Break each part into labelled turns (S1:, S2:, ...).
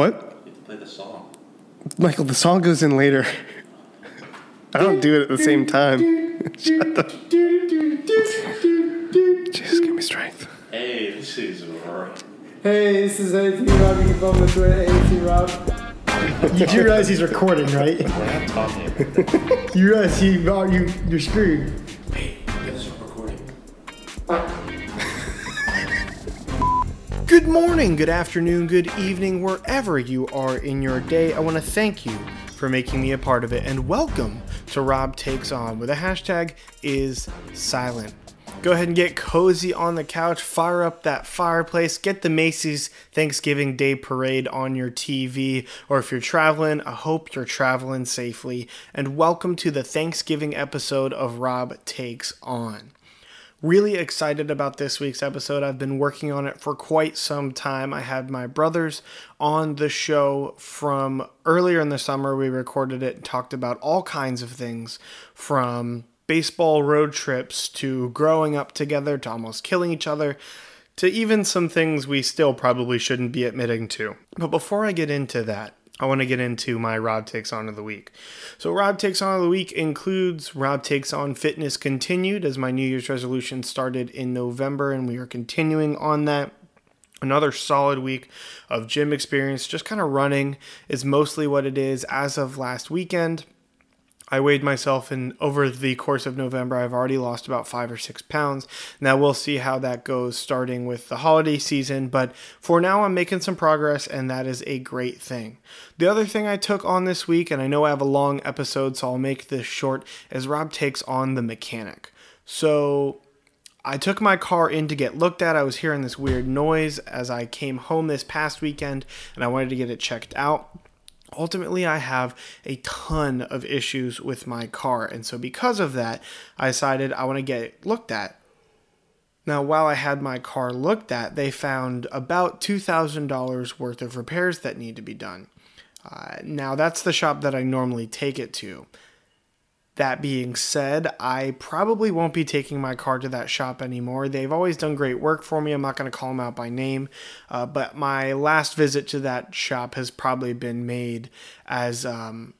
S1: What?
S2: You have to play the song.
S1: Michael, the song goes in later. I don't do it at the same time. Shut the. Jesus, give me strength.
S2: Hey, this is R-
S3: Hey, this is AC Rob. You can follow me on Twitter, AC Rob. You do realize he's recording, right?
S2: We're not talking.
S3: You realize he, oh, you, you're screwed.
S2: hey, get this recording.
S1: Uh, Good morning, good afternoon, good evening, wherever you are in your day. I want to thank you for making me a part of it and welcome to Rob Takes On, where the hashtag is silent. Go ahead and get cozy on the couch, fire up that fireplace, get the Macy's Thanksgiving Day Parade on your TV, or if you're traveling, I hope you're traveling safely. And welcome to the Thanksgiving episode of Rob Takes On. Really excited about this week's episode. I've been working on it for quite some time. I had my brothers on the show from earlier in the summer. We recorded it and talked about all kinds of things from baseball road trips to growing up together to almost killing each other to even some things we still probably shouldn't be admitting to. But before I get into that, I want to get into my Rob Takes On of the Week. So, Rob Takes On of the Week includes Rob Takes On Fitness Continued, as my New Year's resolution started in November, and we are continuing on that. Another solid week of gym experience, just kind of running is mostly what it is as of last weekend. I weighed myself and over the course of November I've already lost about 5 or 6 pounds. Now we'll see how that goes starting with the holiday season, but for now I'm making some progress and that is a great thing. The other thing I took on this week and I know I have a long episode so I'll make this short is Rob takes on the mechanic. So I took my car in to get looked at. I was hearing this weird noise as I came home this past weekend and I wanted to get it checked out ultimately i have a ton of issues with my car and so because of that i decided i want to get it looked at. Now while i had my car looked at they found about $2000 worth of repairs that need to be done. Uh, now that's the shop that i normally take it to that being said, I probably won't be taking my car to that shop anymore. They've always done great work for me. I'm not going to call them out by name, uh, but my last visit to that shop has probably been made as um,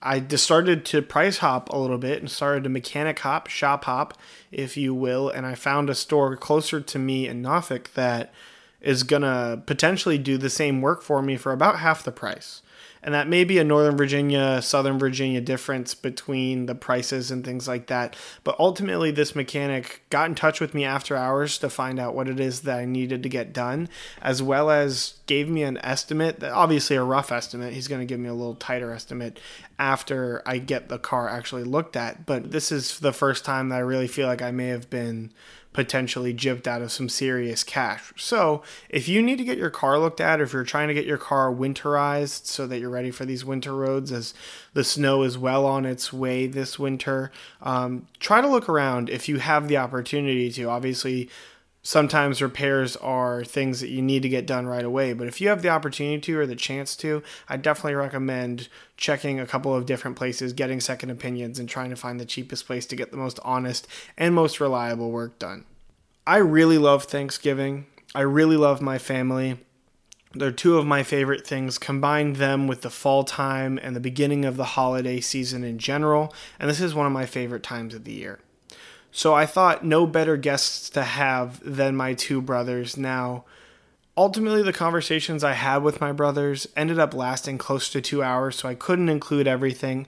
S1: I just started to price hop a little bit and started to mechanic hop, shop hop, if you will, and I found a store closer to me in Norfolk that is going to potentially do the same work for me for about half the price and that may be a Northern Virginia, Southern Virginia difference between the prices and things like that. But ultimately, this mechanic got in touch with me after hours to find out what it is that I needed to get done, as well as gave me an estimate, obviously a rough estimate. He's going to give me a little tighter estimate after I get the car actually looked at. But this is the first time that I really feel like I may have been potentially gypped out of some serious cash. So, if you need to get your car looked at, or if you're trying to get your car winterized so that you're ready for these winter roads as the snow is well on its way this winter, um, try to look around if you have the opportunity to. Obviously, sometimes repairs are things that you need to get done right away. But if you have the opportunity to or the chance to, I definitely recommend checking a couple of different places, getting second opinions, and trying to find the cheapest place to get the most honest and most reliable work done. I really love Thanksgiving. I really love my family. They're two of my favorite things. Combine them with the fall time and the beginning of the holiday season in general, and this is one of my favorite times of the year. So I thought no better guests to have than my two brothers. Now, ultimately, the conversations I had with my brothers ended up lasting close to two hours, so I couldn't include everything.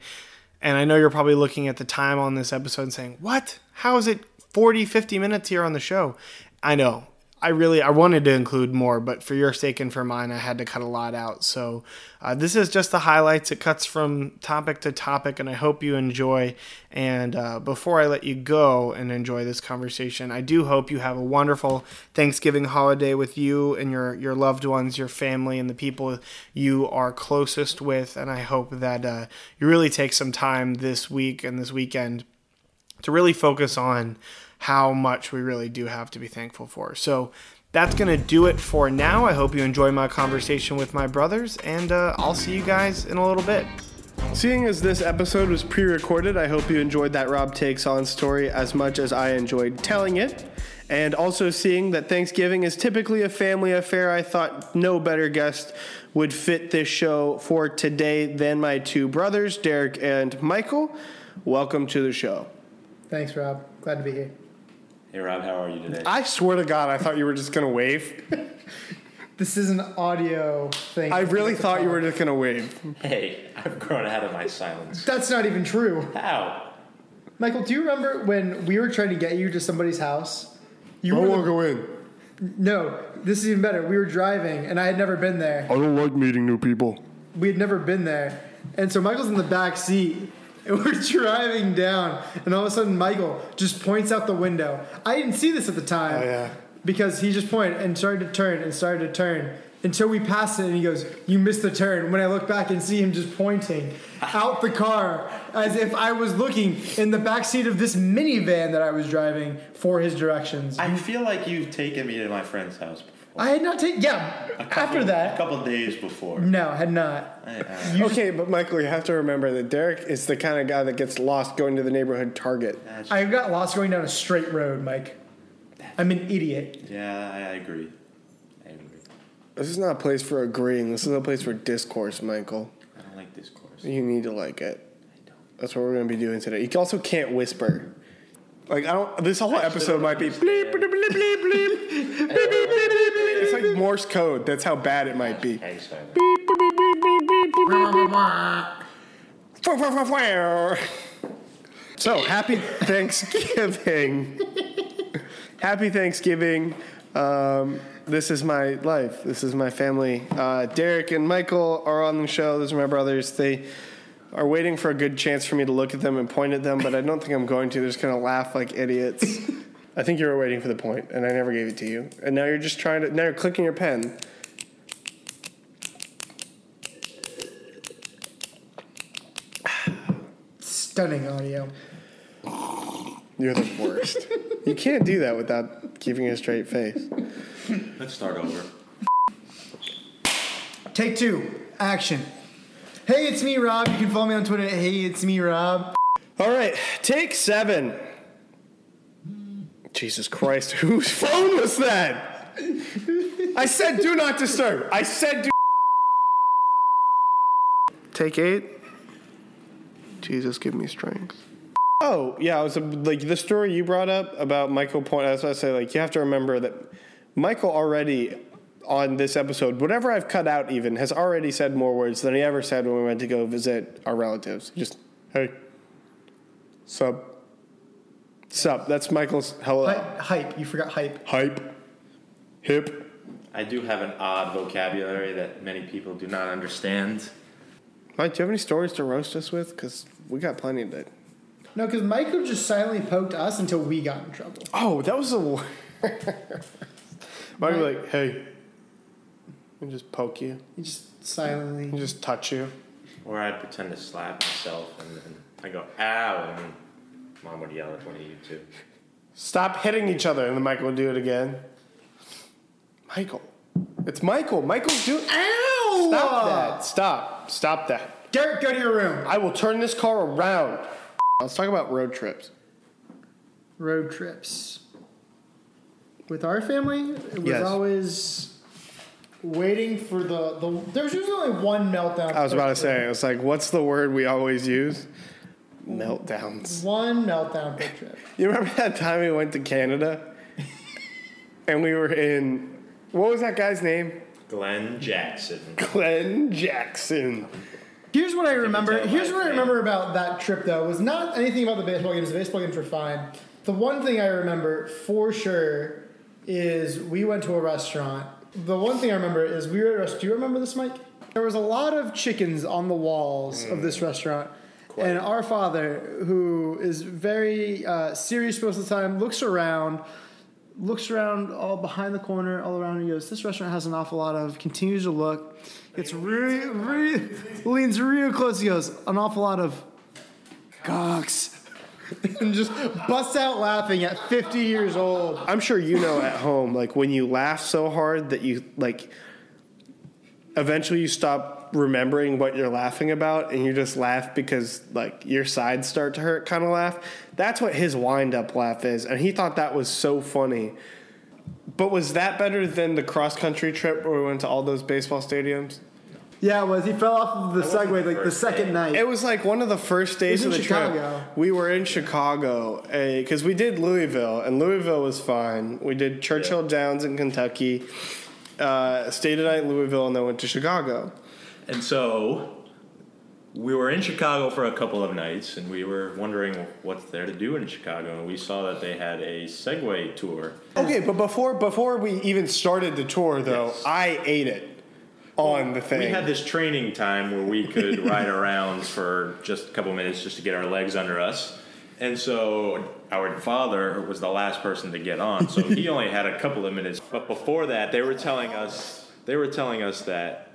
S1: And I know you're probably looking at the time on this episode and saying, What? How is it 40, 50 minutes here on the show? I know. I really I wanted to include more, but for your sake and for mine, I had to cut a lot out. So uh, this is just the highlights. It cuts from topic to topic, and I hope you enjoy. And uh, before I let you go and enjoy this conversation, I do hope you have a wonderful Thanksgiving holiday with you and your your loved ones, your family, and the people you are closest with. And I hope that uh, you really take some time this week and this weekend to really focus on how much we really do have to be thankful for. So that's going to do it for now. I hope you enjoy my conversation with my brothers, and uh, I'll see you guys in a little bit. Seeing as this episode was pre recorded, I hope you enjoyed that Rob Takes On story as much as I enjoyed telling it. And also seeing that Thanksgiving is typically a family affair, I thought no better guest would fit this show for today than my two brothers, Derek and Michael. Welcome to the show.
S3: Thanks, Rob. Glad to be here.
S2: Hey Rob, how are you today?
S1: I swear to God, I thought you were just gonna wave.
S3: This is an audio thing.
S1: I really thought you were just gonna wave.
S2: hey, I've grown out of my silence.
S3: That's not even true.
S2: How?
S3: Michael, do you remember when we were trying to get you to somebody's house? You were the-
S1: go in.
S3: no, this is even better. We were driving, and I had never been there.
S1: I don't like meeting new people.
S3: We had never been there, and so Michael's in the back seat, and we're driving down, and all of a sudden Michael just points out the window. I didn't see this at the time.
S1: Oh, yeah.
S3: Because he just pointed and started to turn and started to turn until we passed it, and he goes, "You missed the turn." When I look back and see him just pointing out the car as if I was looking in the back seat of this minivan that I was driving for his directions. I,
S2: I feel like you've taken me to my friend's house before.
S3: Had not taken. Yeah,
S2: couple-
S3: after that,
S2: a
S3: that,
S2: couple days before.
S3: no, I had not.
S2: I- I-
S1: Okay, but Michael, you have to remember that Derek is the kind of guy that gets lost going to the neighborhood Target.
S3: I got lost going down a straight road, Mike. I'm an idiot.
S2: yeah, I agree. I agree.
S1: This is not a place for agreeing. This is a place for discourse, Michael.
S2: I don't like discourse.
S1: You need to like it.
S2: I don't.
S1: That's what we're going to be doing today. You also can't whisper. Like I don't. This whole episode might be bleep bleep bleep bleep bleep bleep bleep bleep. It's like Morse code. That's how bad it might be. So happy Thanksgiving. happy Thanksgiving. Um, this is my life. This is my family. Uh, Derek and Michael are on the show. Those are my brothers. They are waiting for a good chance for me to look at them and point at them, but I don't think I'm going to. They're just going to laugh like idiots. I think you were waiting for the point, and I never gave it to you. And now you're just trying to. Now you're clicking your pen.
S3: Stunning audio.
S1: You're the worst. you can't do that without keeping a straight face.
S2: Let's start over.
S3: Take two. Action. Hey, it's me, Rob. You can follow me on Twitter at Hey, it's me, Rob.
S1: All right, take seven. Jesus Christ, whose phone was that? I said do not disturb. I said do. Take eight. Jesus, give me strength. Oh yeah, it was a, like the story you brought up about Michael Point. That's what I say. Like you have to remember that Michael already on this episode, whatever I've cut out, even has already said more words than he ever said when we went to go visit our relatives. Just hey, Sup. Sup. That's Michael's hello.
S3: Hype. hype. You forgot hype.
S1: Hype. Hip.
S2: I do have an odd vocabulary that many people do not understand.
S1: Mike, do you have any stories to roast us with? Because we got plenty of it.
S3: No, because Michael just silently poked us until we got in trouble.
S1: Oh, that was a. Might be like, hey, and just poke you,
S3: He just silently.
S1: and just touch you.
S2: Or I'd pretend to slap myself and then I go, ow, and mom would yell at one of you two.
S1: Stop hitting each other, and then Michael would do it again. Michael, it's Michael. Michael's doing.
S3: Ow!
S1: Stop that! Stop! Stop that!
S3: Derek, go to your room.
S1: I will turn this car around. Let's talk about road trips.
S3: Road trips. With our family, it was
S1: Yes.
S3: always waiting for the, the. There was usually only one meltdown.
S1: I was about to say,
S3: trip.
S1: it's like, what's the word we always use? Meltdowns.
S3: One meltdown per trip.
S1: You remember that time we went to Canada? and we were in, what was that guy's name?
S2: Glenn Jackson.
S1: Glenn Jackson.
S3: Here's what I remember. Here's
S2: my
S3: what I remember about that trip, though, was not anything about the baseball games. The baseball games were fine. The one thing I remember for sure is we went to a restaurant. The one thing I remember is we were at a restaurant. Do you remember this, Mike? There was a lot of chickens on the walls of this restaurant. And our father, who is very uh, serious most of the time, looks around, looks around all behind the corner, all around, and he goes, This restaurant has an awful lot of, continues to look, gets really, really, leans real close. He goes, An awful lot of cocks. and just busts out laughing at 50 years old.
S1: I'm sure you know at home, like when you laugh so hard that you like eventually you stop remembering what you're laughing about and you just laugh because like your sides start to hurt kind of laugh. That's what his wind up laugh is. And he thought that was so funny. But was that better than the cross country trip where we went to all those baseball stadiums?
S3: Yeah, it was. He fell off of the
S2: That wasn't
S3: Segway
S2: the
S3: like the
S2: first
S3: second
S2: day.
S3: night.
S1: It was like one of the first days
S3: It
S1: of
S3: was
S1: the
S3: in
S1: trip. We were in Chicago because we did Louisville, and Louisville was fine. We did Churchill Downs in Kentucky, uh, stayed a night in Louisville, and then went to Chicago.
S2: And so we were in Chicago for a couple of nights, and we were wondering what's there to do in Chicago, and we saw that they had a Segway tour.
S1: Okay, but before before we even started the tour, though,
S2: Yes.
S1: I ate it on the thing.
S2: We had this training time where we could ride around for just a couple minutes just to get our legs under us. And so our father was the last person to get on, so he only had a couple of minutes. But before that, they were telling us they were telling us that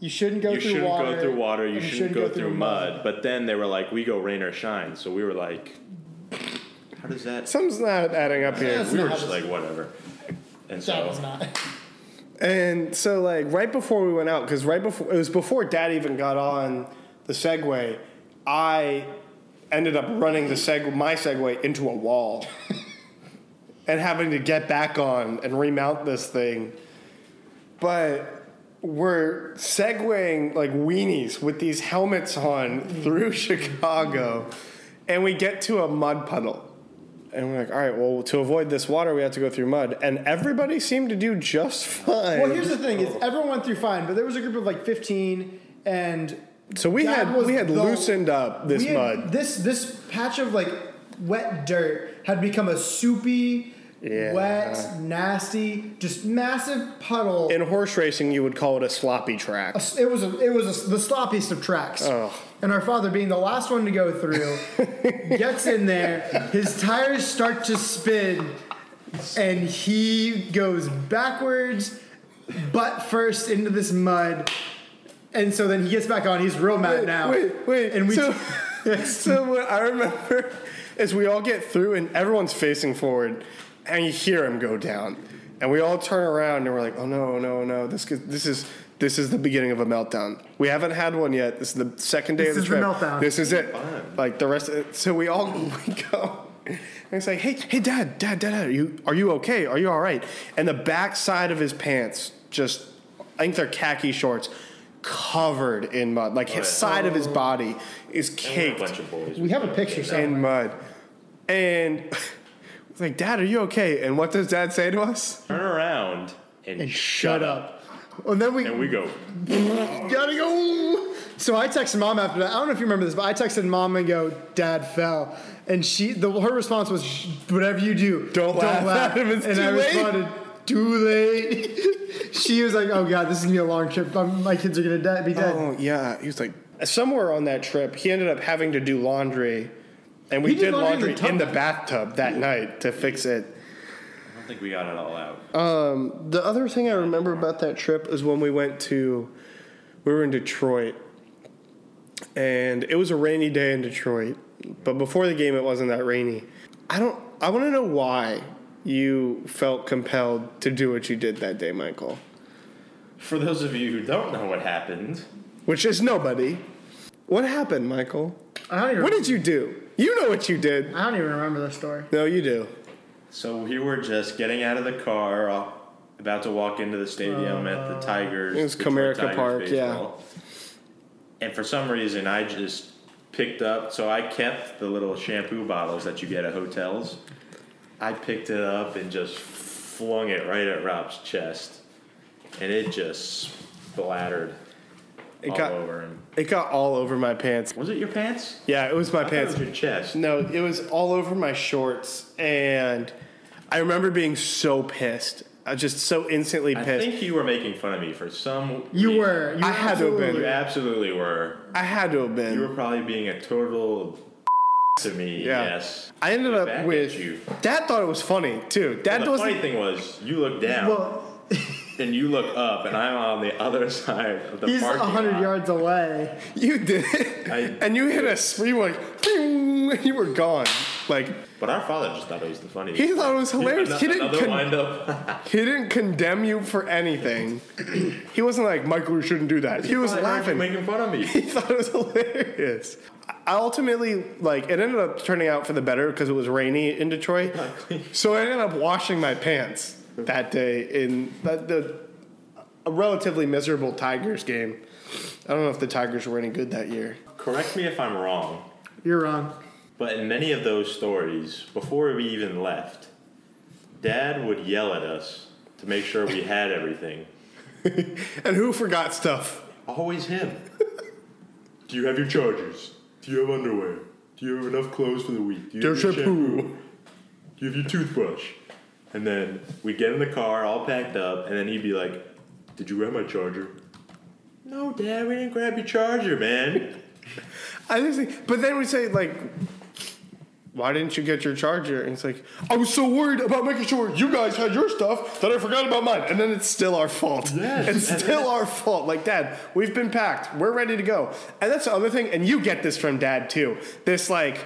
S3: you shouldn't go
S2: you
S3: through
S2: shouldn't
S3: water.
S2: go through water, you
S3: and
S2: shouldn't, go, through mud. But then they were like, "We go rain or shine." So we were like, "How does that?"
S1: Something's not adding up here.
S3: That's
S2: we were just like, "Whatever." And
S3: That
S2: so
S3: was not.
S1: And so, like, right before we went out, because right before it was before Dad even got on the Segway, I ended up running the seg my Segway into a wall, and having to get back on and remount this thing. But we're segwaying like weenies with these helmets on through Chicago, and we get to a mud puddle. And we're like, all right, well, to avoid this water, we have to go through mud. And everybody seemed to do just fine.
S3: Well, here's the thing: is everyone went through fine, but there was a group of like 15, and
S1: so we had we had
S3: the-
S1: loosened up this
S3: had-
S1: mud.
S3: This this patch of like wet dirt had become a soupy,
S1: Yeah.
S3: wet, nasty, just massive puddle.
S1: In horse racing, you would call it a sloppy track.
S3: it was a, it was a, the sloppiest of tracks. And our father, being the last one to go through, gets in there. His tires start to spin, and he goes backwards, butt first into this mud. And so then he gets back on. He's real mad now.
S1: Wait, wait.
S3: And we
S1: so, so what I remember is we all get through and everyone's facing forward, and you hear him go down, and we all turn around and we're like, oh no, no, no, this this is this is the beginning of a meltdown. We haven't had one yet. This is the second day
S3: This
S1: of the
S3: is the meltdown.
S1: This is it.
S2: Fun.
S1: Like the rest. Of it. So we all we go. And it's like, hey, hey, dad, dad, dad, dad, are you are you okay? Are you all right? And the back side of his pants, just I think they're khaki shorts, covered in mud. Like his oh,
S2: yeah.
S1: side of his oh. body is
S2: a
S1: caked
S2: bunch of boys.
S3: we have a picture somewhere.
S1: in mud. And it's like, Dad, are you okay? And what does Dad say to us?
S2: Turn around and,
S3: and shut up. And then we,
S2: And we go.
S3: gotta go. So I texted mom after that. I don't know if you remember this, but I texted mom and go, "Dad fell," and she, the, her response was, "Whatever you do,
S1: Don't laugh at him, it's
S3: and
S1: too
S3: I
S1: late.
S3: responded, "Too late." she was like, "Oh God, this is gonna be a long trip. Um, my kids are gonna die, be dead."
S1: Oh, yeah. He was like, somewhere on that trip, he ended up having to do laundry. And we
S3: He did
S1: did
S3: laundry in the
S1: in the bathtub that night to fix it.
S2: I think we got it all out.
S1: Um, the other thing I remember about that trip is when we went to, we were in Detroit, and it was a rainy day in Detroit. But before the game, it wasn't that rainy. I don't. I want to know why you felt compelled to do what you did that day, Michael.
S2: For those of you who don't know what happened,
S1: Which is nobody. What happened, Michael?
S3: I don't even.
S1: What did you do? You know what you did.
S3: I don't even remember the story.
S1: No, you do.
S2: So we were just getting out of the car, uh, about to walk into the stadium at the Tigers.
S1: It was
S2: Detroit
S1: Comerica
S2: Tigers
S1: Park, yeah.
S2: And for some reason, I just picked up. So I kept the little shampoo bottles that you get at hotels. I picked it up and just flung it right at Rob's chest, and it just splattered
S1: It
S2: all
S1: got
S2: over him.
S1: it got all over my pants.
S2: Was it your pants?
S1: Yeah, it was my
S2: I
S1: pants.
S2: It was your chest.
S1: No, it was all over my shorts, and I remember being so pissed. I was just so instantly pissed.
S2: I think you were making fun of me for some.
S3: You
S2: reason.
S3: were. You
S1: I had to have been.
S2: You absolutely were.
S1: I had to have been.
S2: You were probably being a total to me.
S1: Yeah.
S2: Yes.
S1: I ended up with.
S2: you.
S1: Dad thought it was funny too. Dad
S2: the
S1: was
S2: funny thing was, you look down
S3: Well,
S2: and you look up, and I'm on the other side of the park
S3: he's
S2: parking
S3: hundred
S2: lot.
S3: yards away.
S1: You did it,
S2: I-
S1: and you hit a spree like, "Ping," and you were gone. Like
S2: But our father just thought it was the funniest.
S1: he thought it was hilarious. He didn't.
S2: Another
S1: con-
S2: wind up.
S1: he didn't condemn you for anything. he wasn't like Michael. You shouldn't do that. He was
S2: Probably heard you
S1: laughing.
S2: making fun of me.
S1: he thought it was hilarious. I ultimately like it ended up turning out for the better because it was rainy in Detroit. so I ended up washing my pants that day in the, the a relatively miserable Tigers game. I don't know if the Tigers were any good that year.
S2: Correct me if I'm wrong,
S3: You're wrong.
S2: but in many of those stories, before we even left, Dad would yell at us to make sure we had everything.
S1: And who forgot stuff?
S2: Always him. Do you have your chargers? Do you have underwear? Do you have enough clothes for the week? Do you have your
S1: shampoo.
S2: shampoo? Do you have your toothbrush? And then we'd get in the car all packed up, and then he'd be like, Did you grab my charger? No, Dad, we didn't grab your charger, man.
S1: I just think, but then we say like, why didn't you get your charger? And it's like, I was so worried about making sure you guys had your stuff that I forgot about mine. And then it's still our fault.
S2: Yes.
S1: It's still our fault. Like, Dad, we've been packed. We're ready to go. And that's the other thing. And you get this from Dad too. This like,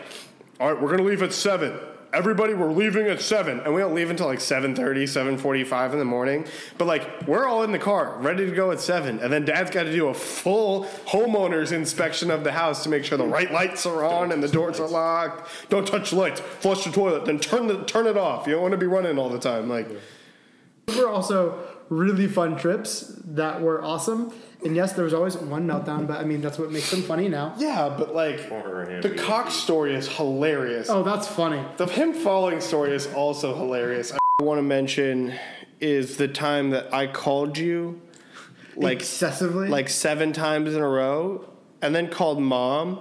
S1: all right, we're gonna leave at seven. Everybody, we're leaving at seven, and we don't leave until like 7.30, 7.45 in the morning. But like, we're all in the car, ready to go at seven, and then Dad's got to do a full homeowner's inspection of the house to make sure the right lights are on and the doors are locked. Don't touch the lights. Flush the toilet, then turn the turn it off. You don't want to be running all the time. Like,
S3: Those were also really fun trips that were awesome. And yes, there was always one meltdown, but I mean that's what makes them funny now.
S1: yeah, but like, the
S2: being-
S1: Cox story is hilarious.
S3: Oh, that's funny.
S1: The him falling story is also hilarious. I want to mention is the time that I called you like
S3: Excessively.
S1: like seven times in a row and then called mom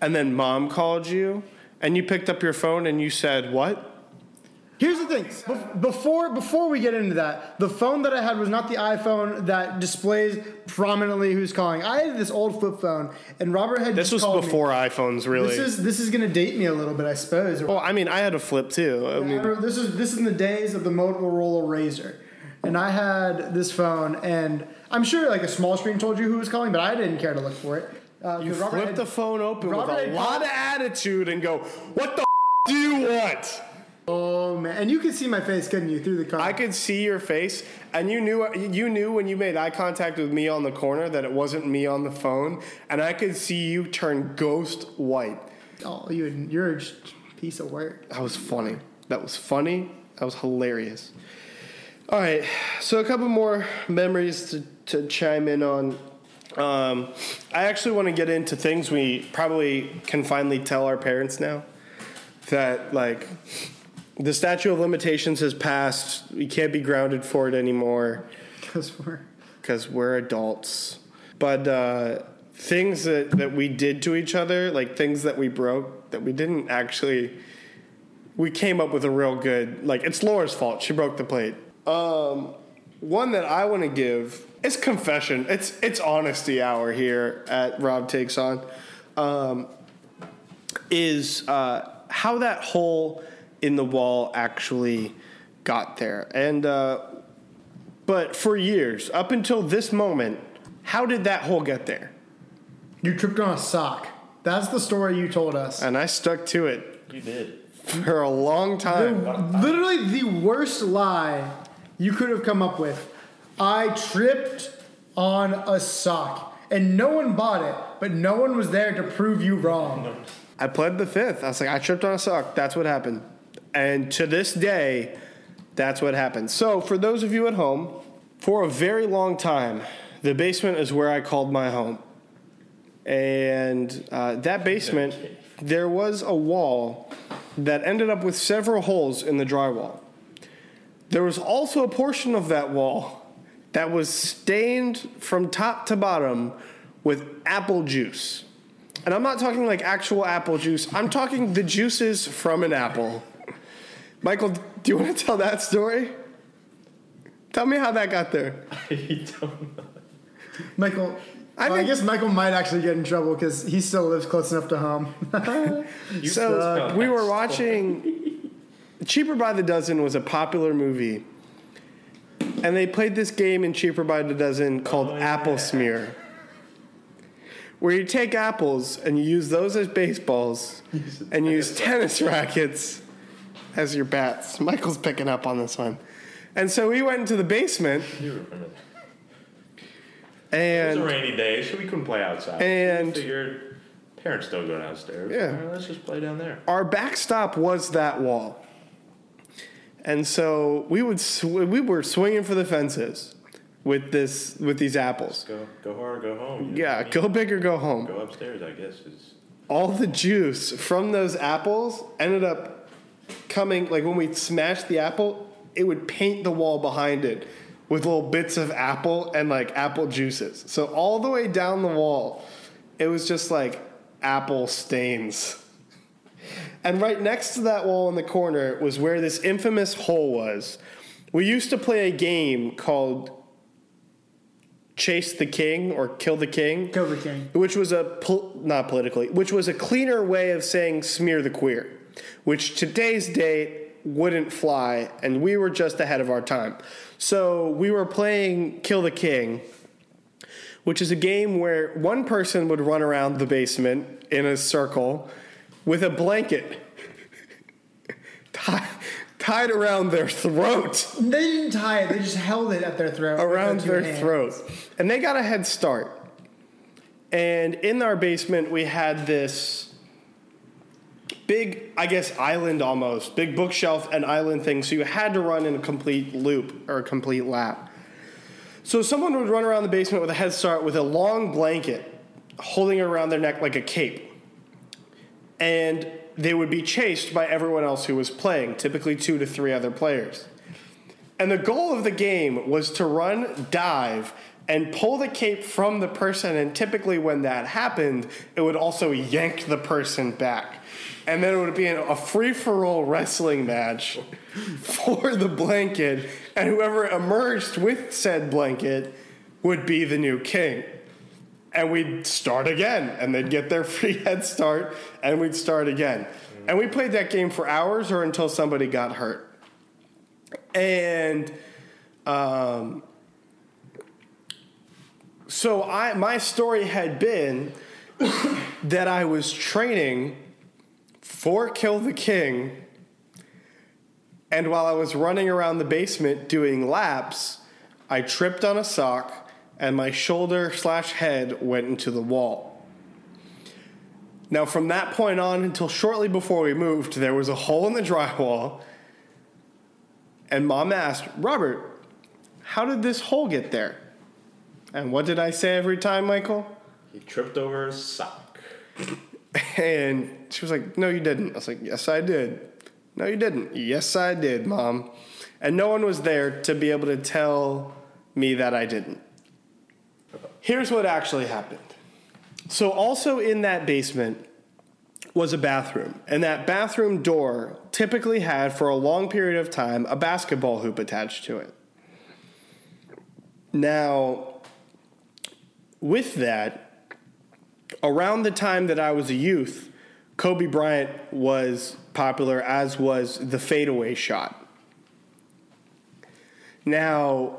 S1: and then mom called you and you picked up your phone and you said what?
S3: Here's the thing. Bef- Before before we get into that, the phone that I had was not the iPhone that displays prominently who's calling. I had this old flip phone, and Robert had
S1: This
S3: just
S1: was
S3: called me.
S1: before iPhones really.
S3: This is this is gonna date me a little bit, I suppose.
S1: well, I mean, I had a flip too. I mean,
S3: this is this is in the days of the Motorola RAZR, and I had this phone, and I'm sure like a small screen told you who was calling, but I didn't care to look for it. Uh,
S1: you
S3: Robert
S1: flip the phone open
S3: Robert
S1: with a lot
S3: called-
S1: of attitude and go, "What the f- do you want?"
S3: Oh man, and you could see my face, couldn't you, through the car?
S1: I could see your face, and you knew you knew when you made eye contact with me on the corner that it wasn't me on the phone, and I could see you turn ghost white.
S3: Oh, you you're a piece of work.
S1: That was funny. That was funny. That was hilarious. All right, so a couple more memories to, to chime in on. Um, I actually want to get into things we probably can finally tell our parents now. That like the statute of limitations has passed. We can't be grounded for it anymore
S3: Because we're
S1: because we're adults. But uh, things that, that we did to each other, like things that we broke, that we didn't actually, we came up with a real good, like, it's Laura's fault. She broke the plate. Um, one that I want to give is confession. It's it's honesty hour here at Rob Takes On. Um, is uh, how that hole in the wall actually got there. And uh, but for years, up until this moment, how did that hole get there?
S3: you tripped on a sock. That's the story you told us.
S1: And I stuck to it
S2: You did.
S1: for a long time.
S3: Literally the worst lie you could have come up with. I tripped on a sock, and no one bought it, but no one was there to prove you wrong.
S1: I pled the fifth. I was like, I tripped on a sock. That's what happened. And to this day, that's what happened. So, for those of you at home, for a very long time, the basement is where I called my home. And uh, that basement, there was a wall that ended up with several holes in the drywall. There was also a portion of that wall that was stained from top to bottom with apple juice. And I'm not talking like actual apple juice, I'm talking the juices from an apple. Michael, do you want to tell that story? Tell me how that got there.
S2: I don't know.
S3: Michael,
S1: I
S3: well, I, guess Michael might actually get in trouble because he still lives close enough to home.
S1: So
S2: tell
S1: we were watching Cheaper by the Dozen was a popular movie. And they played this game in Cheaper by the Dozen called
S2: Oh,
S1: Apple
S2: yeah.
S1: Smear. where you take apples and you use those as baseballs and use tennis rackets as your bats. Michael's picking up on this one. And so we went into the basement
S2: You remember that. It was a
S1: and
S2: rainy day, so we couldn't play outside.
S1: And-
S2: we figured parents don't go downstairs.
S1: Yeah.
S2: Right, let's just play down there.
S1: our backstop was that wall. And so we would sw- we were swinging for the fences with this with these apples.
S2: Go, go hard, or go home. you
S1: Yeah,
S2: I mean?
S1: go big or go home.
S2: Go upstairs, I guess. Is
S1: all the juice from those apples ended up coming like when we smashed the apple it would paint the wall behind it with little bits of apple and like apple juices. So all the way down the wall it was just like apple stains. And right next to that wall in the corner was where this infamous hole was. We used to play a game called chase the king or kill the king
S3: Kill the king.
S1: which was a pol- not politically, which was a cleaner way of saying smear the queer, which today's date wouldn't fly, and we were just ahead of our time. So we were playing Kill the King, which is a game where one person would run around the basement in a circle with a blanket tie, tied around their throat
S3: They didn't tie it. They just held it at their throat.
S1: around their
S3: hands.
S1: throat. And they got a head start. And in our basement, we had this big, I guess, island almost, big bookshelf and island thing. So you had to run in a complete loop or a complete lap. So someone would run around the basement with a head start with a long blanket holding it around their neck like a cape. And they would be chased by everyone else who was playing, typically two to three other players. And the goal of the game was to run, dive, and pull the cape from the person. And typically, when that happened, it would also yank the person back. And then it would be a free for all wrestling match for the blanket. And whoever emerged with said blanket would be the new king. And we'd start again, and they'd get their free head start, and we'd start again. And we played that game for hours or until somebody got hurt. And um, so I my story had been that I was training for Kill the King, and while I was running around the basement doing laps, I tripped on a sock and my shoulder slash head went into the wall. Now, from that point on until shortly before we moved, there was a hole in the drywall and mom asked, Robert, how did this hole get there? And what did I say every time, Michael?
S2: he tripped over a sock.
S1: And she was like, No, you didn't. I was like, Yes, I did. No, you didn't. Yes, I did, mom. And no one was there to be able to tell me that I didn't. Here's what actually happened. So, also in that basement was a bathroom. And that bathroom door typically had, for a long period of time, a basketball hoop attached to it. Now, with that, around the time that I was a youth, Kobe Bryant was popular, as was the fadeaway shot. Now,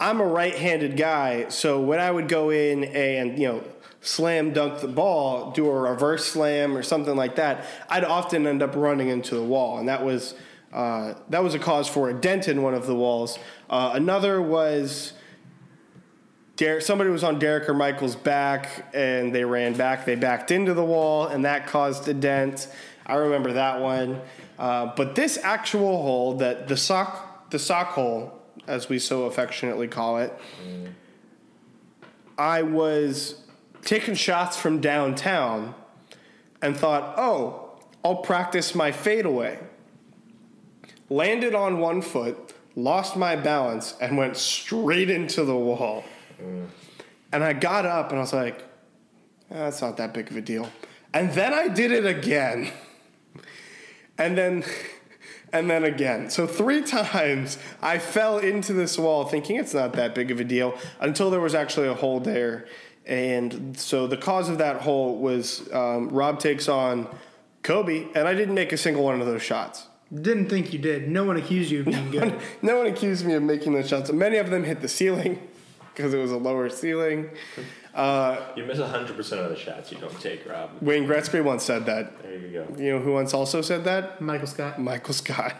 S1: I'm a right handed guy, so when I would go in and, you know, slam dunk the ball, do a reverse slam or something like that, I'd often end up running into the wall. And that was, uh, that was a cause for a dent in one of the walls. Uh, another was Derek, somebody was on Derek or Michael's back and they ran back. They backed into the wall and that caused a dent. I remember that one. Uh, but this actual hole, that the sock, the sock hole, as we so affectionately call it, I was taking shots from downtown and thought, oh, I'll practice my fadeaway. Landed on one foot, lost my balance, and went straight into the wall. And I got up and I was like, "Ah, that's not that big of a deal. And then I did it again. And then and then again. So three times I fell into this wall thinking it's not that big of a deal until there was actually a hole there. And so the cause of that hole was um, Rob takes on Kobe, and I didn't make a single one of those shots.
S3: Didn't think you did. No one accused you of being good.
S1: no one accused me of making those shots. Many of them hit the ceiling because it was a lower ceiling.
S2: You miss 100% of the shots you don't take, Rob.
S1: Wayne Gretzky once said that.
S2: There you go.
S1: You know who once also said that?
S3: Michael Scott.
S1: Michael Scott.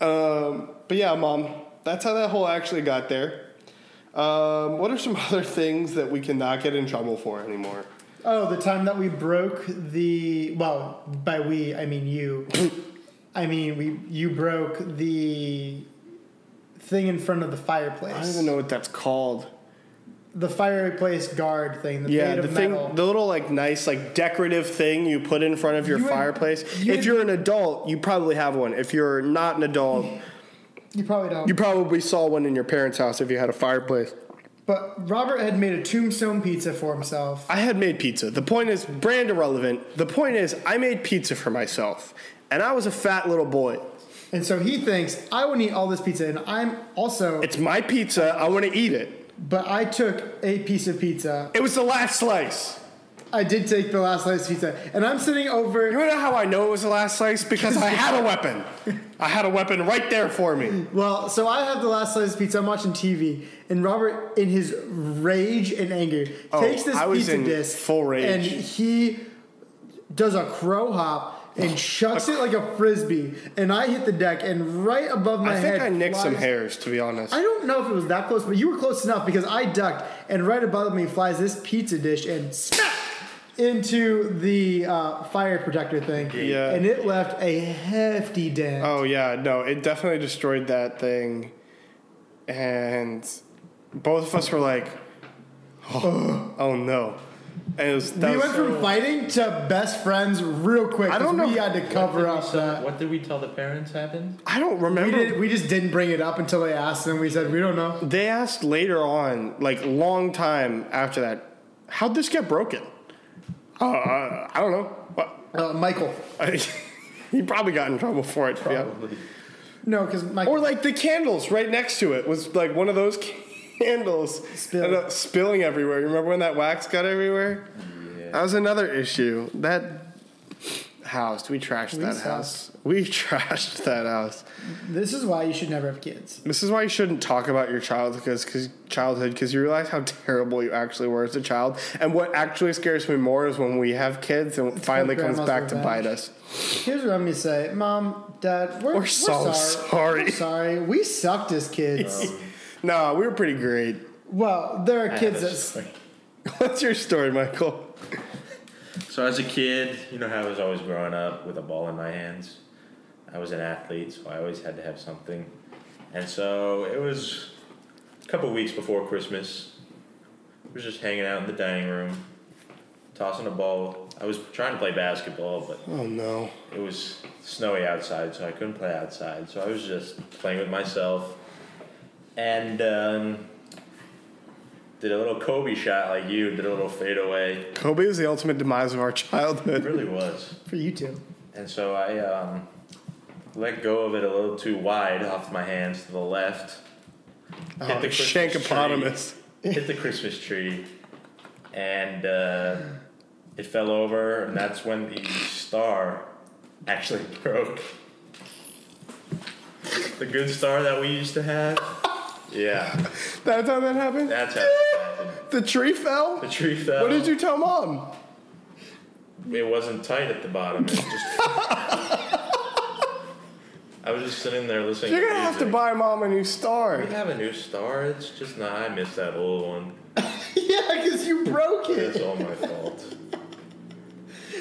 S1: Um, but yeah, mom, that's how that hole actually got there. Um, what are some other things that we cannot get in trouble for anymore?
S3: Oh, the time that we broke the well, by we I mean you. I mean we you broke the thing in front of the fireplace.
S1: I don't even know what that's called.
S3: The fireplace guard thing. The
S1: Yeah,
S3: made
S1: the thing,
S3: metal.
S1: the little like nice like decorative thing you put in front of your
S3: You
S1: fireplace.
S3: you
S1: if you're an adult, you probably have one. If you're not an adult,
S3: you probably don't.
S1: you probably saw one in your parents' house if you had a fireplace.
S3: but Robert had made a tombstone pizza for himself.
S1: I had made pizza. The point is brand irrelevant. The point is I made pizza for myself, and I was a fat little boy.
S3: And so he thinks, I want to eat all this pizza, and I'm also,
S1: It's my pizza. I want to eat it.
S3: but I took a piece of pizza.
S1: It was the last slice.
S3: I did take the last slice of pizza, and I'm sitting over.
S1: You know how I know it was the last slice? Because I had a weapon. I had a weapon right there for me.
S3: Well, so I have the last slice of pizza. I'm watching TV, and Robert, in his rage and anger,
S1: Oh,
S3: takes this pizza disc
S1: full rage.
S3: and he does a crow hop and chucks it like a frisbee. And I hit the deck, and right above my
S1: I
S3: head, I
S1: think I nicked some hairs, to be honest.
S3: I don't know if it was that close, but you were close enough because I ducked, and right above me flies this pizza dish and smack into the uh, fire protector thing.
S1: Yeah.
S3: And it left a hefty dent.
S1: Oh yeah, no, it definitely destroyed that thing, and both of us were like, "Oh, oh no!" And it was
S3: we
S1: was
S3: went from fighting to best friends real quick.
S1: I don't know-
S3: We had to cover
S2: What did we
S3: up
S2: tell-
S3: that.
S2: What did we tell the parents happened?
S1: I don't
S3: We,
S1: remember.
S3: did, we just didn't bring it up until they asked, and we said we don't know.
S1: They asked later on, like long time after that, how'd this get broken? Uh, I I don't know. What?
S3: Uh, Michael,
S1: he probably got in trouble for it. Yeah.
S3: no, because Michael.
S1: Or like the candles right next to it was like one of those candles
S3: Spilled.
S1: ended up uh, spilling everywhere. You remember when that wax got everywhere? That was another issue. That house, we trashed
S3: We
S1: that
S3: sucked.
S1: house. We trashed that house.
S3: this is why you should never have kids.
S1: This is why you shouldn't talk about your childhood because childhood because you realize how terrible you actually were as a child. And what actually scares me more is when we have kids and it finally comes back to bite us.
S3: Here's what I'm gonna say, Mom, Dad, we're,
S1: We're so sorry.
S3: We're sorry. We sucked as kids.
S1: Nah, we were pretty great.
S3: well, there are
S2: I
S3: kids
S2: have a
S3: that.
S2: story.
S1: What's your story, Michael?
S2: So as a kid, you know how I was always growing up with a ball in my hands. I was an athlete, so I always had to have something. And so it was a couple weeks before Christmas. I was just hanging out in the dining room, tossing a ball. I was trying to play basketball, but
S1: Oh no.
S2: it was snowy outside, so I couldn't play outside. So I was just playing with myself, and um, did a little Kobe shot like you. Did a little fadeaway.
S1: Kobe was the ultimate demise of our childhood.
S2: It
S1: childhood.
S2: really was.
S3: For you two.
S2: And so I um, let go of it a little too wide off my hands to the left.
S1: Oh,
S2: Hit the Christmas
S1: Shankopotamus.
S2: tree. Hit the Christmas tree, and uh, it fell over, and that's when the star actually broke. The good star that we used to have. Yeah,
S1: That's how that happened?
S2: that's how it happened.
S1: The tree fell?
S2: The tree fell.
S1: What did you tell mom?
S2: It wasn't tight at the bottom. It was just. I was just sitting there listening.
S1: You're gonna have to
S2: music.
S1: buy mom a new star.
S2: We have a new star. It's just not. I missed that old one.
S3: yeah, because you broke
S2: It's
S3: it.
S2: all my fault.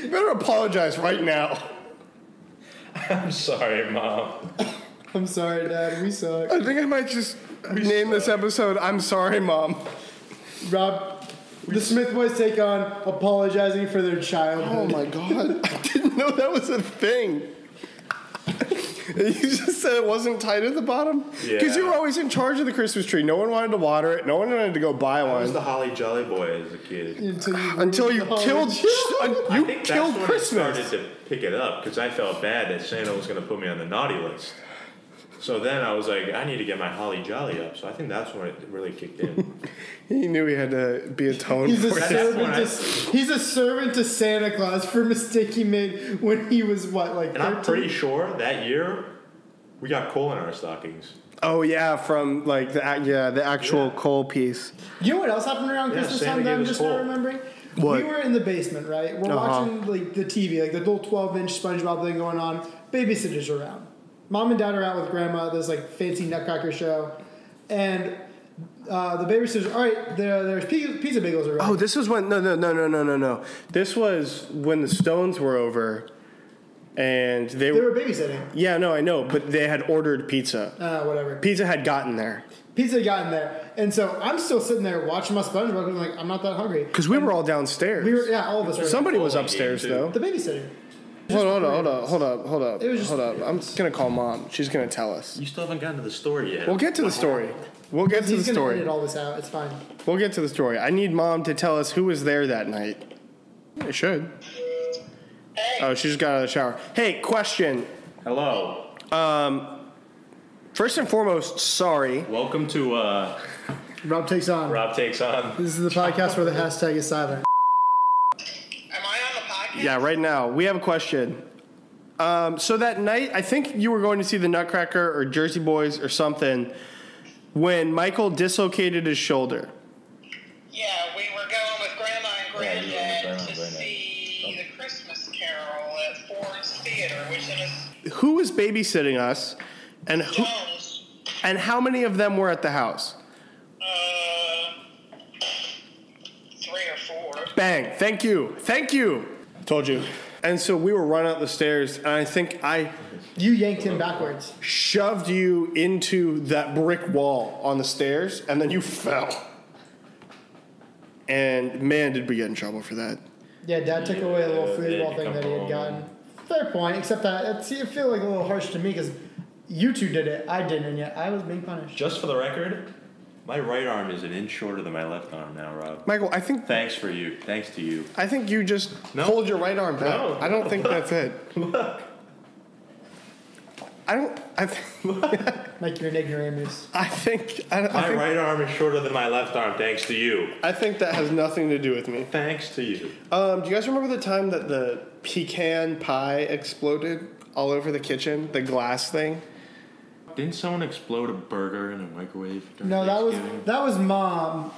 S1: You better apologize right now.
S2: I'm sorry, mom.
S3: I'm sorry, Dad. We suck.
S1: I think I might just name this episode I'm sorry, mom.
S3: Rob, the Smith boys take on apologizing for their childhood.
S1: Oh my god. I didn't know that was a thing. you just said it wasn't tight at the bottom? Because you were always in charge of the Christmas tree. No one wanted to water it. No one wanted to go buy one.
S2: I was
S1: one.
S2: the Holly Jolly Boy as a kid.
S3: Until you,
S1: Until you
S3: ruined the
S1: killed,
S3: holiday.
S2: I
S1: you
S2: think
S1: killed
S2: that's when
S1: Christmas.
S2: I started to pick it up because I felt bad that Santa was going to put me on the naughty list. So then I was like, I need to get my Holly Jolly up. So I think that's when it really kicked in.
S1: He knew he had to be atoned
S3: He's a
S1: for it.
S3: servant.
S2: when I-
S3: To, he's a servant to Santa Claus for a mistake he made when he was what, like
S2: And I'm pretty sure that year We got coal in our stockings.
S1: Oh yeah, from like the yeah the actual
S2: Yeah.
S1: coal piece.
S3: You know what else happened around
S2: Yeah,
S3: Christmas
S2: Santa
S3: time that I'm just
S2: coal.
S3: not remembering?
S1: What?
S3: We were in the basement, right? We're
S1: Uh-huh.
S3: watching like the TV, like the little 12 inch SpongeBob thing going on. Babysitters around. Mom and dad are out with grandma. There's like fancy Nutcracker show, and uh, the babysitters. All right, there, there's pizza, pizza bagels around.
S1: Oh, this was when no no no no no no no. This was when the Stones were over, and they, were
S3: they
S1: were
S3: were babysitting.
S1: yeah no I know, but they had ordered pizza.
S3: Uh, whatever.
S1: Pizza had gotten there
S3: Pizza got in there, and so I'm still sitting there watching my SpongeBob. And I'm like, I'm not that hungry.
S1: because we were all downstairs.
S3: We were, yeah, all of us were.
S1: Somebody was upstairs
S2: too.
S1: though.
S3: The babysitter.
S1: Hold on, hold up, hold on, hold up, hold up,
S3: It was just-
S1: hold up. I'm gonna call mom. She's gonna tell us.
S2: You still haven't gotten to the story yet.
S1: We'll get to the story. We'll get to the
S3: He's
S1: the
S3: gonna
S1: story.
S3: edit all this out. It's fine.
S1: We'll get to the story. I need mom to tell us who was there that night. I should. Oh, she just got out of the shower. Hey, question.
S2: Hello.
S1: First and foremost, sorry.
S2: Welcome to uh,
S3: Rob takes on.
S2: Rob Takes On.
S3: This is the podcast where the hashtag is silent.
S4: Am I on the podcast?
S1: Yeah, right now we have a question. Um, so that night, I think you were going to see the Nutcracker or Jersey Boys or something when Michael dislocated his shoulder.
S4: Yeah, we were going with Grandma and
S2: Yeah, you were
S4: Granddad
S2: Grandma
S4: to
S2: Granddad.
S4: see the Christmas Carol at Ford's Theater, which is
S1: Who was babysitting us, and who,
S4: Jones.
S1: and how many of them were at the house?
S4: Uh, three or four.
S1: Bang! Thank you, thank you. Told you. And so we were running up the stairs, and I think I
S3: You yanked him backwards.
S1: shoved you into that brick wall on the stairs, and then you fell. And man, did we get in trouble for that.
S3: Yeah, Dad took away a little
S2: Yeah, they
S3: foosball thing
S2: come
S3: that he had
S2: home.
S3: gotten. Fair point, except that it, see, it feel like a little harsh to me because you two did it, I didn't, and yet I was being punished.
S2: Just for the record, my right arm is an inch shorter than my left arm now, Rob.
S1: Michael, I think
S2: Thanks for you. Thanks to you.
S1: I think you just
S2: No.
S1: hold your right arm back.
S2: No.
S1: I don't think that's it.
S2: Look.
S1: I don't. I, th-
S3: Like you're an ignoramus.
S1: I think. I, I
S2: My
S1: think.
S2: right arm is shorter than my left arm, thanks to you.
S1: I think that has nothing to do with me.
S2: Thanks to you.
S1: Um, do you guys remember the time that the pecan pie exploded all over the kitchen? The glass thing.
S2: Didn't someone explode a burger in a microwave? during
S3: No, that was that was mom.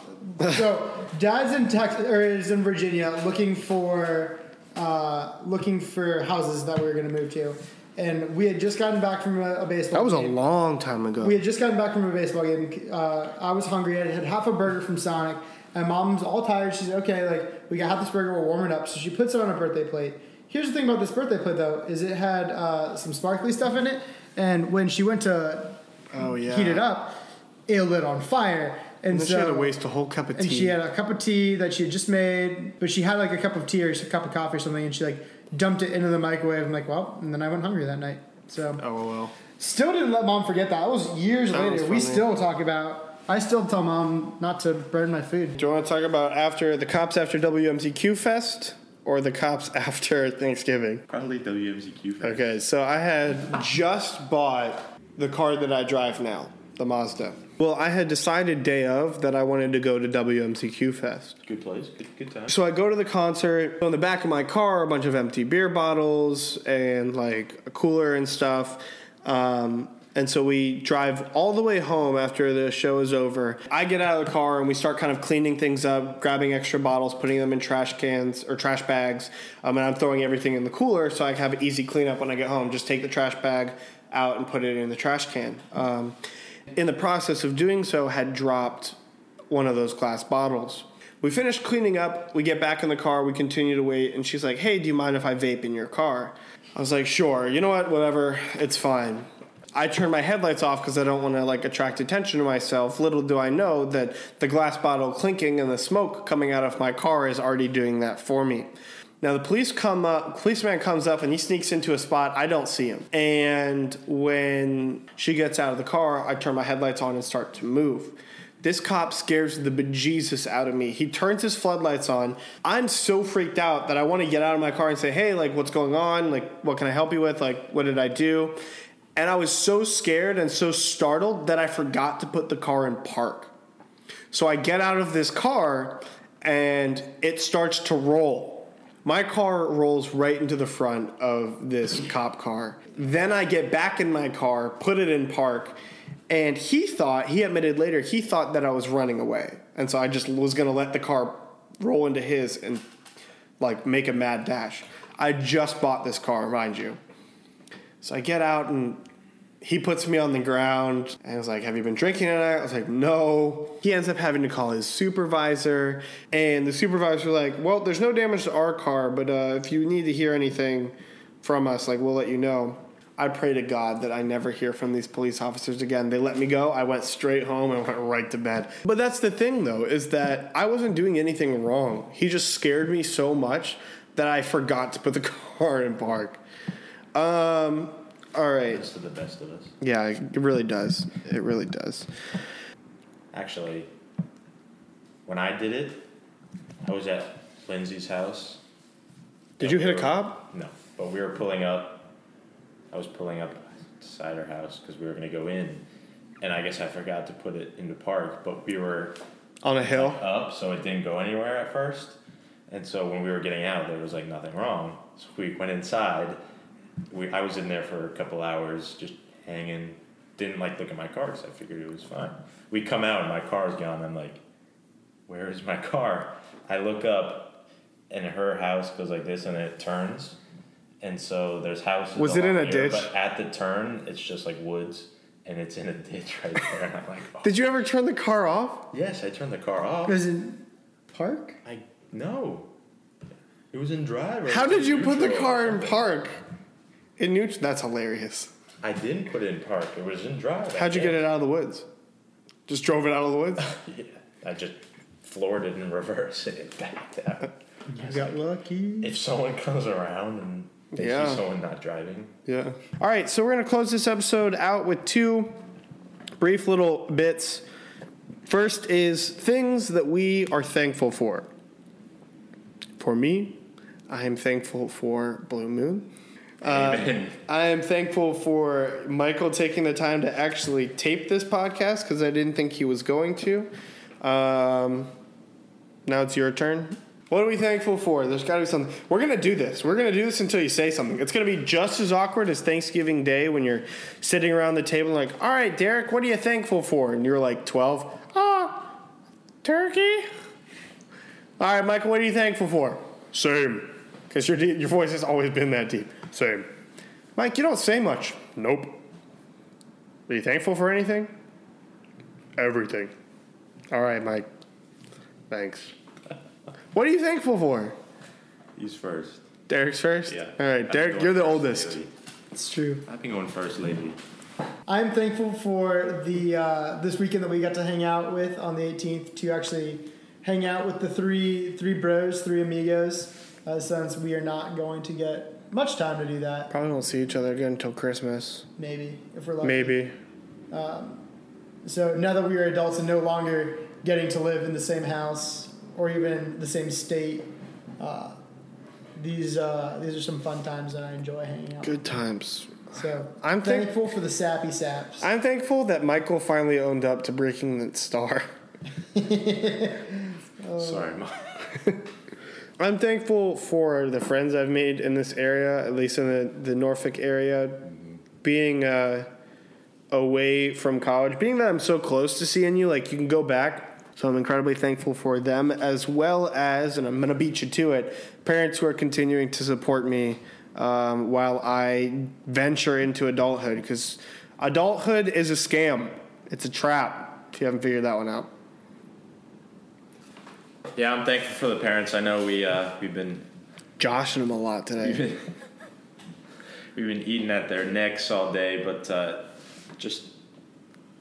S3: So Dad's in Texas or is in Virginia looking for uh, looking for houses that we were going to move to, and we had just gotten back from a, a baseball.
S1: That was a
S3: game.
S1: long time ago.
S3: We had just gotten back from a baseball game. Uh, I was hungry. I had half a burger from Sonic, and mom's all tired. She's okay. Like we got half this burger. We'll warm it up. So she puts it on a birthday plate. Here's the thing about this birthday plate though: is it had uh, some sparkly stuff in it, and when she went to
S1: oh yeah.
S3: heat it up, it lit on fire. And,
S1: And
S3: so
S1: she had to waste a whole cup of tea.
S3: and she had a cup of tea that she had just made, but she had like a cup of tea or a cup of coffee or something, and she like dumped it into the microwave. I'm like, well, and then I went hungry that night. So
S1: oh well.
S3: still didn't let mom forget that. That was years
S1: That
S3: later.
S1: was
S3: we still talk about. I still tell mom not to burn my food.
S1: Do you want to talk about after the cops after WMZQ Fest or the cops after Thanksgiving?
S2: Probably WMZQ. Fest.
S1: Okay, so I had just bought the car that I drive now, the Mazda. Well, I had decided day of that I wanted to go to WMZQ Fest.
S2: Good place. Good, good time.
S1: So I go to the concert. On the back of my car, a bunch of empty beer bottles and like a cooler and stuff. Um, and so we drive all the way home after the show is over. I get out of the car and we start kind of cleaning things up, grabbing extra bottles, putting them in trash cans or trash bags. Um, and I'm throwing everything in the cooler so I can have an easy cleanup when I get home. Just take the trash bag out and put it in the trash can. Um, in the process of doing so, had dropped one of those glass bottles. We finish cleaning up, we get back in the car, we continue to wait, and she's like, Hey, do you mind if I vape in your car? I was like, Sure, you know what, whatever, it's fine. I turn my headlights off because I don't want to like attract attention to myself. Little do I know that the glass bottle clinking and the smoke coming out of my car is already doing that for me. Now the police come up, policeman comes up and he sneaks into a spot. I don't see him. And when she gets out of the car, I turn my headlights on and start to move. This cop scares the bejesus out of me. He turns his floodlights on. I'm so freaked out that I want to get out of my car and say, "Hey, like what's going on? Like what can I help you with? Like what did I do?" And I was so scared and so startled that I forgot to put the car in park. So I get out of this car and it starts to roll. My car rolls right into the front of this cop car. Then I get back in my car, put it in park, and he thought, he admitted later, he thought that I was running away. And so I just was going to let the car roll into his and like make a mad dash. I just bought this car, mind you. So I get out and he puts me on the ground and I was like, Have you been drinking tonight? I was like, No. He ends up having to call his supervisor, and the supervisor like, Well, there's no damage to our car, but uh, if you need to hear anything from us, like, we'll let you know. I pray to God that I never hear from these police officers again. They let me go. I went straight home and went right to bed. But that's the thing, though, is that I wasn't doing anything wrong. He just scared me so much that I forgot to put the car in park. Um, all right.
S2: It's to the best of us.
S1: Yeah, it really does. It really does.
S2: Actually, when I did it, I was at Lindsay's house.
S1: Did you hit a cop?
S2: No, but we were pulling up. I was pulling up beside her house because we were going to go in, and I guess I forgot to put it in the park. But we were
S1: On a hill?
S2: up, so it didn't go anywhere at first. And so when we were getting out, there was like nothing wrong. So we went inside. We I was in there for a couple hours, just hanging. Didn't like look at my car because I figured it was fine. We come out and my car's gone. I'm like, where is my car? I look up, and her house goes like this, and it turns. And so there's houses.
S1: Was it in a
S2: here,
S1: ditch?
S2: But at the turn, it's just like woods, and it's in a ditch right there. And I'm like, oh.
S1: Did you ever turn the car off?
S2: yes, I turned the car off.
S3: Was it park?
S2: I no. It was in drive.
S1: How did you put the car in park? In neutral? That's hilarious.
S2: I didn't put it in park. It was in drive.
S1: How'd you get it out of the woods? Just drove it out of the woods?
S2: Yeah, I just floored it in reverse and it backed out.
S3: You got lucky.
S2: if someone comes around and they
S1: Yeah.
S2: see someone not driving,
S1: Yeah. All right, so we're going to close this episode out with two brief little bits. First is things that we are thankful for. For me, I am thankful for Blue Moon.
S2: Amen.
S1: I am thankful for Michael taking the time to actually tape this podcast because I didn't think he was going to. Um, now it's your turn. What are we thankful for? There's got to be something. We're going to do this. We're going to do this until you say something. It's going to be just as awkward as Thanksgiving Day when you're sitting around the table like, all right, Derek, what are you thankful for? And you're like 12. Ah, turkey. All right, Michael, what are you thankful for? Same. Because your, your voice has always been that deep. Same. Mike, you don't say much. Nope. Are you thankful for anything? Everything. All right, Mike. Thanks. What are you thankful for?
S2: he's first.
S1: Derek's first?
S2: Yeah.
S1: All
S2: I've
S1: Derek, you're the oldest.
S2: lately.
S3: It's true.
S2: I've been going first lately.
S3: I'm thankful for the uh, this weekend that we got to hang out with on the 18th to actually hang out with the three three bros, three amigos, uh, since we are not going to get much time to do that.
S1: Probably won't see each other again until Christmas.
S3: Maybe if we're lucky.
S1: Maybe.
S3: Um, So now that we are adults and no longer getting to live in the same house or even the same state, uh, these uh, these are some fun times that I enjoy hanging out.
S1: Good times.
S3: So
S1: I'm thank-
S3: thankful for the sappy saps.
S1: I'm thankful that Michael finally owned up to breaking the star.
S2: Sorry, Mom.
S1: I'm thankful for the friends I've made in this area, at least in the, the Norfolk area, being uh, away from college, being that I'm so close to seeing you, like you can go back. So I'm incredibly thankful for them, as well as, and I'm going to beat you to it, parents who are continuing to support me um, while I venture into adulthood, because adulthood is a scam. It's a trap, if you haven't figured that one out.
S2: Yeah, I'm thankful for the parents. I know we uh, we've been
S1: Joshing them a lot today.
S2: we've been eating at their necks all day, but uh, just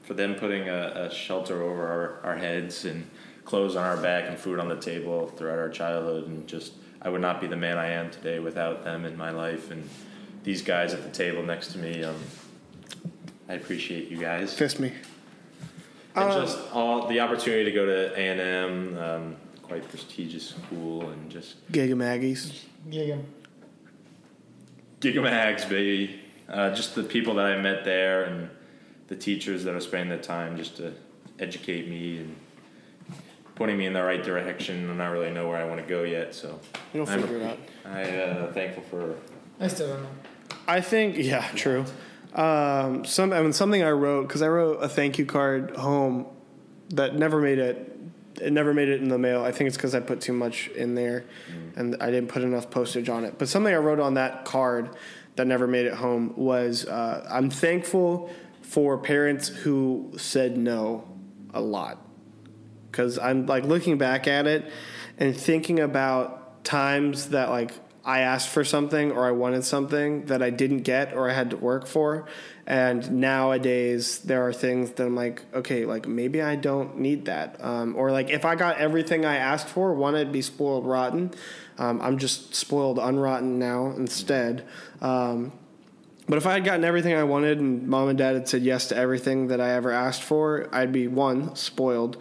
S2: for them putting a, a shelter over our, our heads and clothes on our back and food on the table throughout our childhood, and just I would not be the man I am today without them in my life and these guys at the table next to me. Um, I appreciate you guys.
S1: Fist me.
S2: and
S1: Uh,
S2: just all the opportunity to go to A and M, um, quite prestigious school, and just
S1: Gig 'em Aggies.
S3: Giga.
S2: Gig 'em Ags, baby. Uh, just the people that I met there and the teachers that are spending the time just to educate me and putting me in the right direction. and I don't really know where I want to go yet. So
S1: You'll
S2: I'm-
S1: figure it out.
S2: I uh, thankful for
S3: I still don't know.
S1: I think, yeah, true. Um, some, I mean, something I wrote because I wrote a thank you card home that never made it. It never made it in the mail. I think it's because I put too much in there, and I didn't put enough postage on it. But something I wrote on that card that never made it home was uh, I'm thankful for parents who said no a lot because I'm like looking back at it and thinking about times that like I asked for something or I wanted something that I didn't get or I had to work for. And nowadays there are things that I'm like, okay, like maybe I don't need that. Um, or like if I got everything I asked for, one, I'd be spoiled rotten. Um, I'm just spoiled unrotten now instead. Um, but if I had gotten everything I wanted and mom and dad had said yes to everything that I ever asked for, I'd be one, spoiled.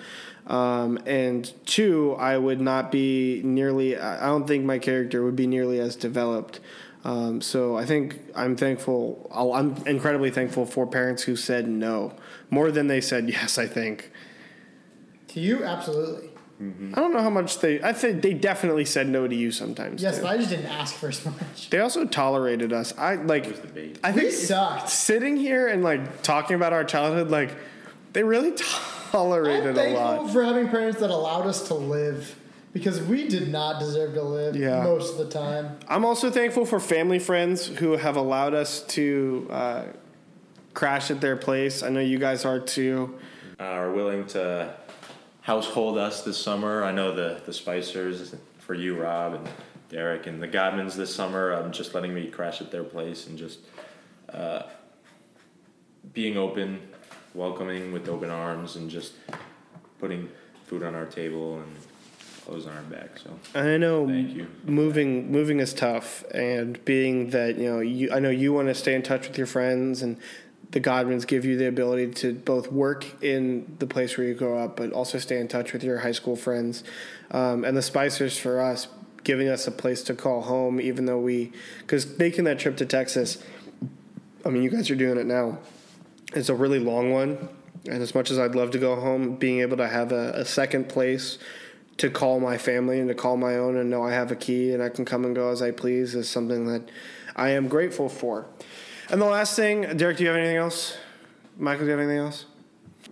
S1: Um, and two, I would not be nearly, I don't think my character would be nearly as developed. Um, so I think I'm thankful, I'll- I'm incredibly thankful for parents who said no more than they said yes, I think.
S3: To you, absolutely.
S1: I don't know how much they, I think they definitely said no to you sometimes.
S3: Yes,
S1: too.
S3: but I just didn't ask for as much.
S1: They also tolerated us. I like.
S2: was the bait.
S1: I
S3: We
S1: think
S3: sucked.
S1: sitting here and like talking about our childhood, like they really
S3: I'm
S1: tolerated a
S3: thankful
S1: lot.
S3: for having parents that allowed us to live because we did not deserve to live
S1: Yeah.
S3: most of the time.
S1: I'm also thankful for family friends who have allowed us to uh, crash at their place. I know you guys are too.
S2: uh, are willing to household us this summer. I know the the Spicers for you, Rob and Derek, and the Godmans this summer. Um, just letting me crash at their place and just uh, being open, welcoming with open arms, and just putting food on our table and clothes on our back. So
S1: I know
S2: Thank you.
S1: moving moving is tough, and being that you know you I know you want to stay in touch with your friends, and the Godwins give you the ability to both work in the place where you grow up, but also stay in touch with your high school friends, um, and the Spicers for us giving us a place to call home, even though we because making that trip to Texas. I mean, you guys are doing it now. It's a really long one, and as much as I'd love to go home, being able to have a, a second place to call my family and to call my own and know I have a key and I can come and go as I please is something that I am grateful for. And the last thing, Derek, do you have anything else? Michael, do you have anything else?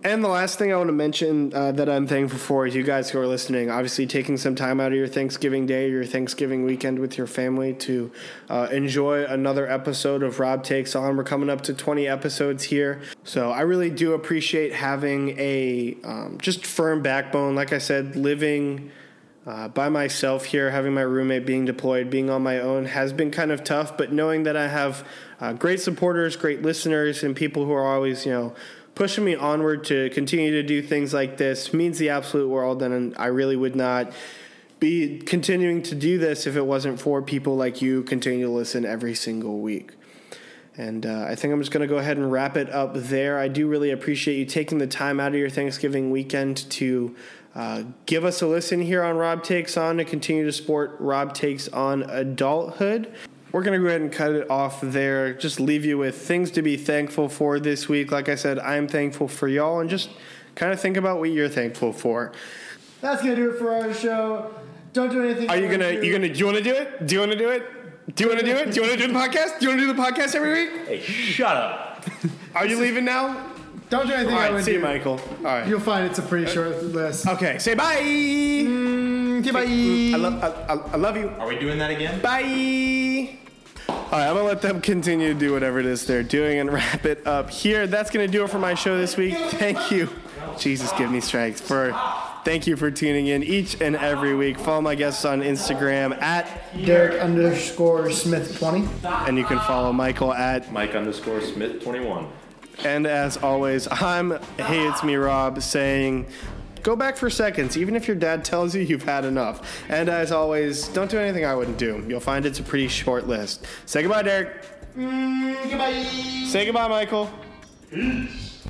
S1: And the last thing I want to mention uh, that I'm thankful for is you guys who are listening. Obviously, taking some time out of your Thanksgiving day, your Thanksgiving weekend with your family to uh, enjoy another episode of Rob Takes On. We're coming up to 20 episodes here. So I really do appreciate having a um, just firm backbone. Like I said, living uh, by myself here, having my roommate being deployed, being on my own has been kind of tough. But knowing that I have uh, great supporters, great listeners, and people who are always, you know, pushing me onward to continue to do things like this means the absolute world. And I really would not be continuing to do this if it wasn't for people like you continue to listen every single week. And uh, I think I'm just going to go ahead and wrap it up there. I do really appreciate you taking the time out of your Thanksgiving weekend to uh, give us a listen here on Rob Takes On to continue to support Rob Takes On Adulthood. We're going to go ahead and cut it off there. Just leave you with things to be thankful for this week. Like I said, I'm thankful for y'all, and just kind of think about what you're thankful for.
S3: That's gonna do it for our show. Don't do anything.
S1: Are you gonna? You gonna? Do you want to do it? Do you want to do it? Do you want to do it? Do you want to do the podcast? Do you want to do the podcast every week?
S2: hey, shut up.
S1: Are you leaving now?
S3: Don't do anything.
S1: All
S3: I
S1: right,
S3: would
S1: see you, Michael. All right.
S3: You'll find it's a pretty short list.
S1: Okay, say bye.
S3: Mm, okay, bye.
S1: I love, I, I, I love you.
S2: Are we doing that again?
S1: Bye. All right, I'm gonna let them continue to do whatever it is they're doing and wrap it up here. That's gonna do it for my show this week. Thank you, Jesus, give me strength for. Thank you for tuning in each and every week. Follow my guests on Instagram at,
S3: Derek underscore Smith twenty.
S1: and you can follow Michael at
S2: Mike underscore Smith twenty one.
S1: And as always, I'm Hey It's Me Rob saying Go back for seconds, even if your dad tells you you've had enough. And as always, don't do anything I wouldn't do. You'll find it's a pretty short list. Say goodbye, Derek.
S3: Mm, goodbye.
S1: Say goodbye, Michael. Peace.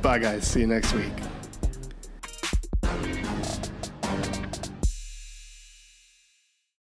S1: Bye, guys. See you next week.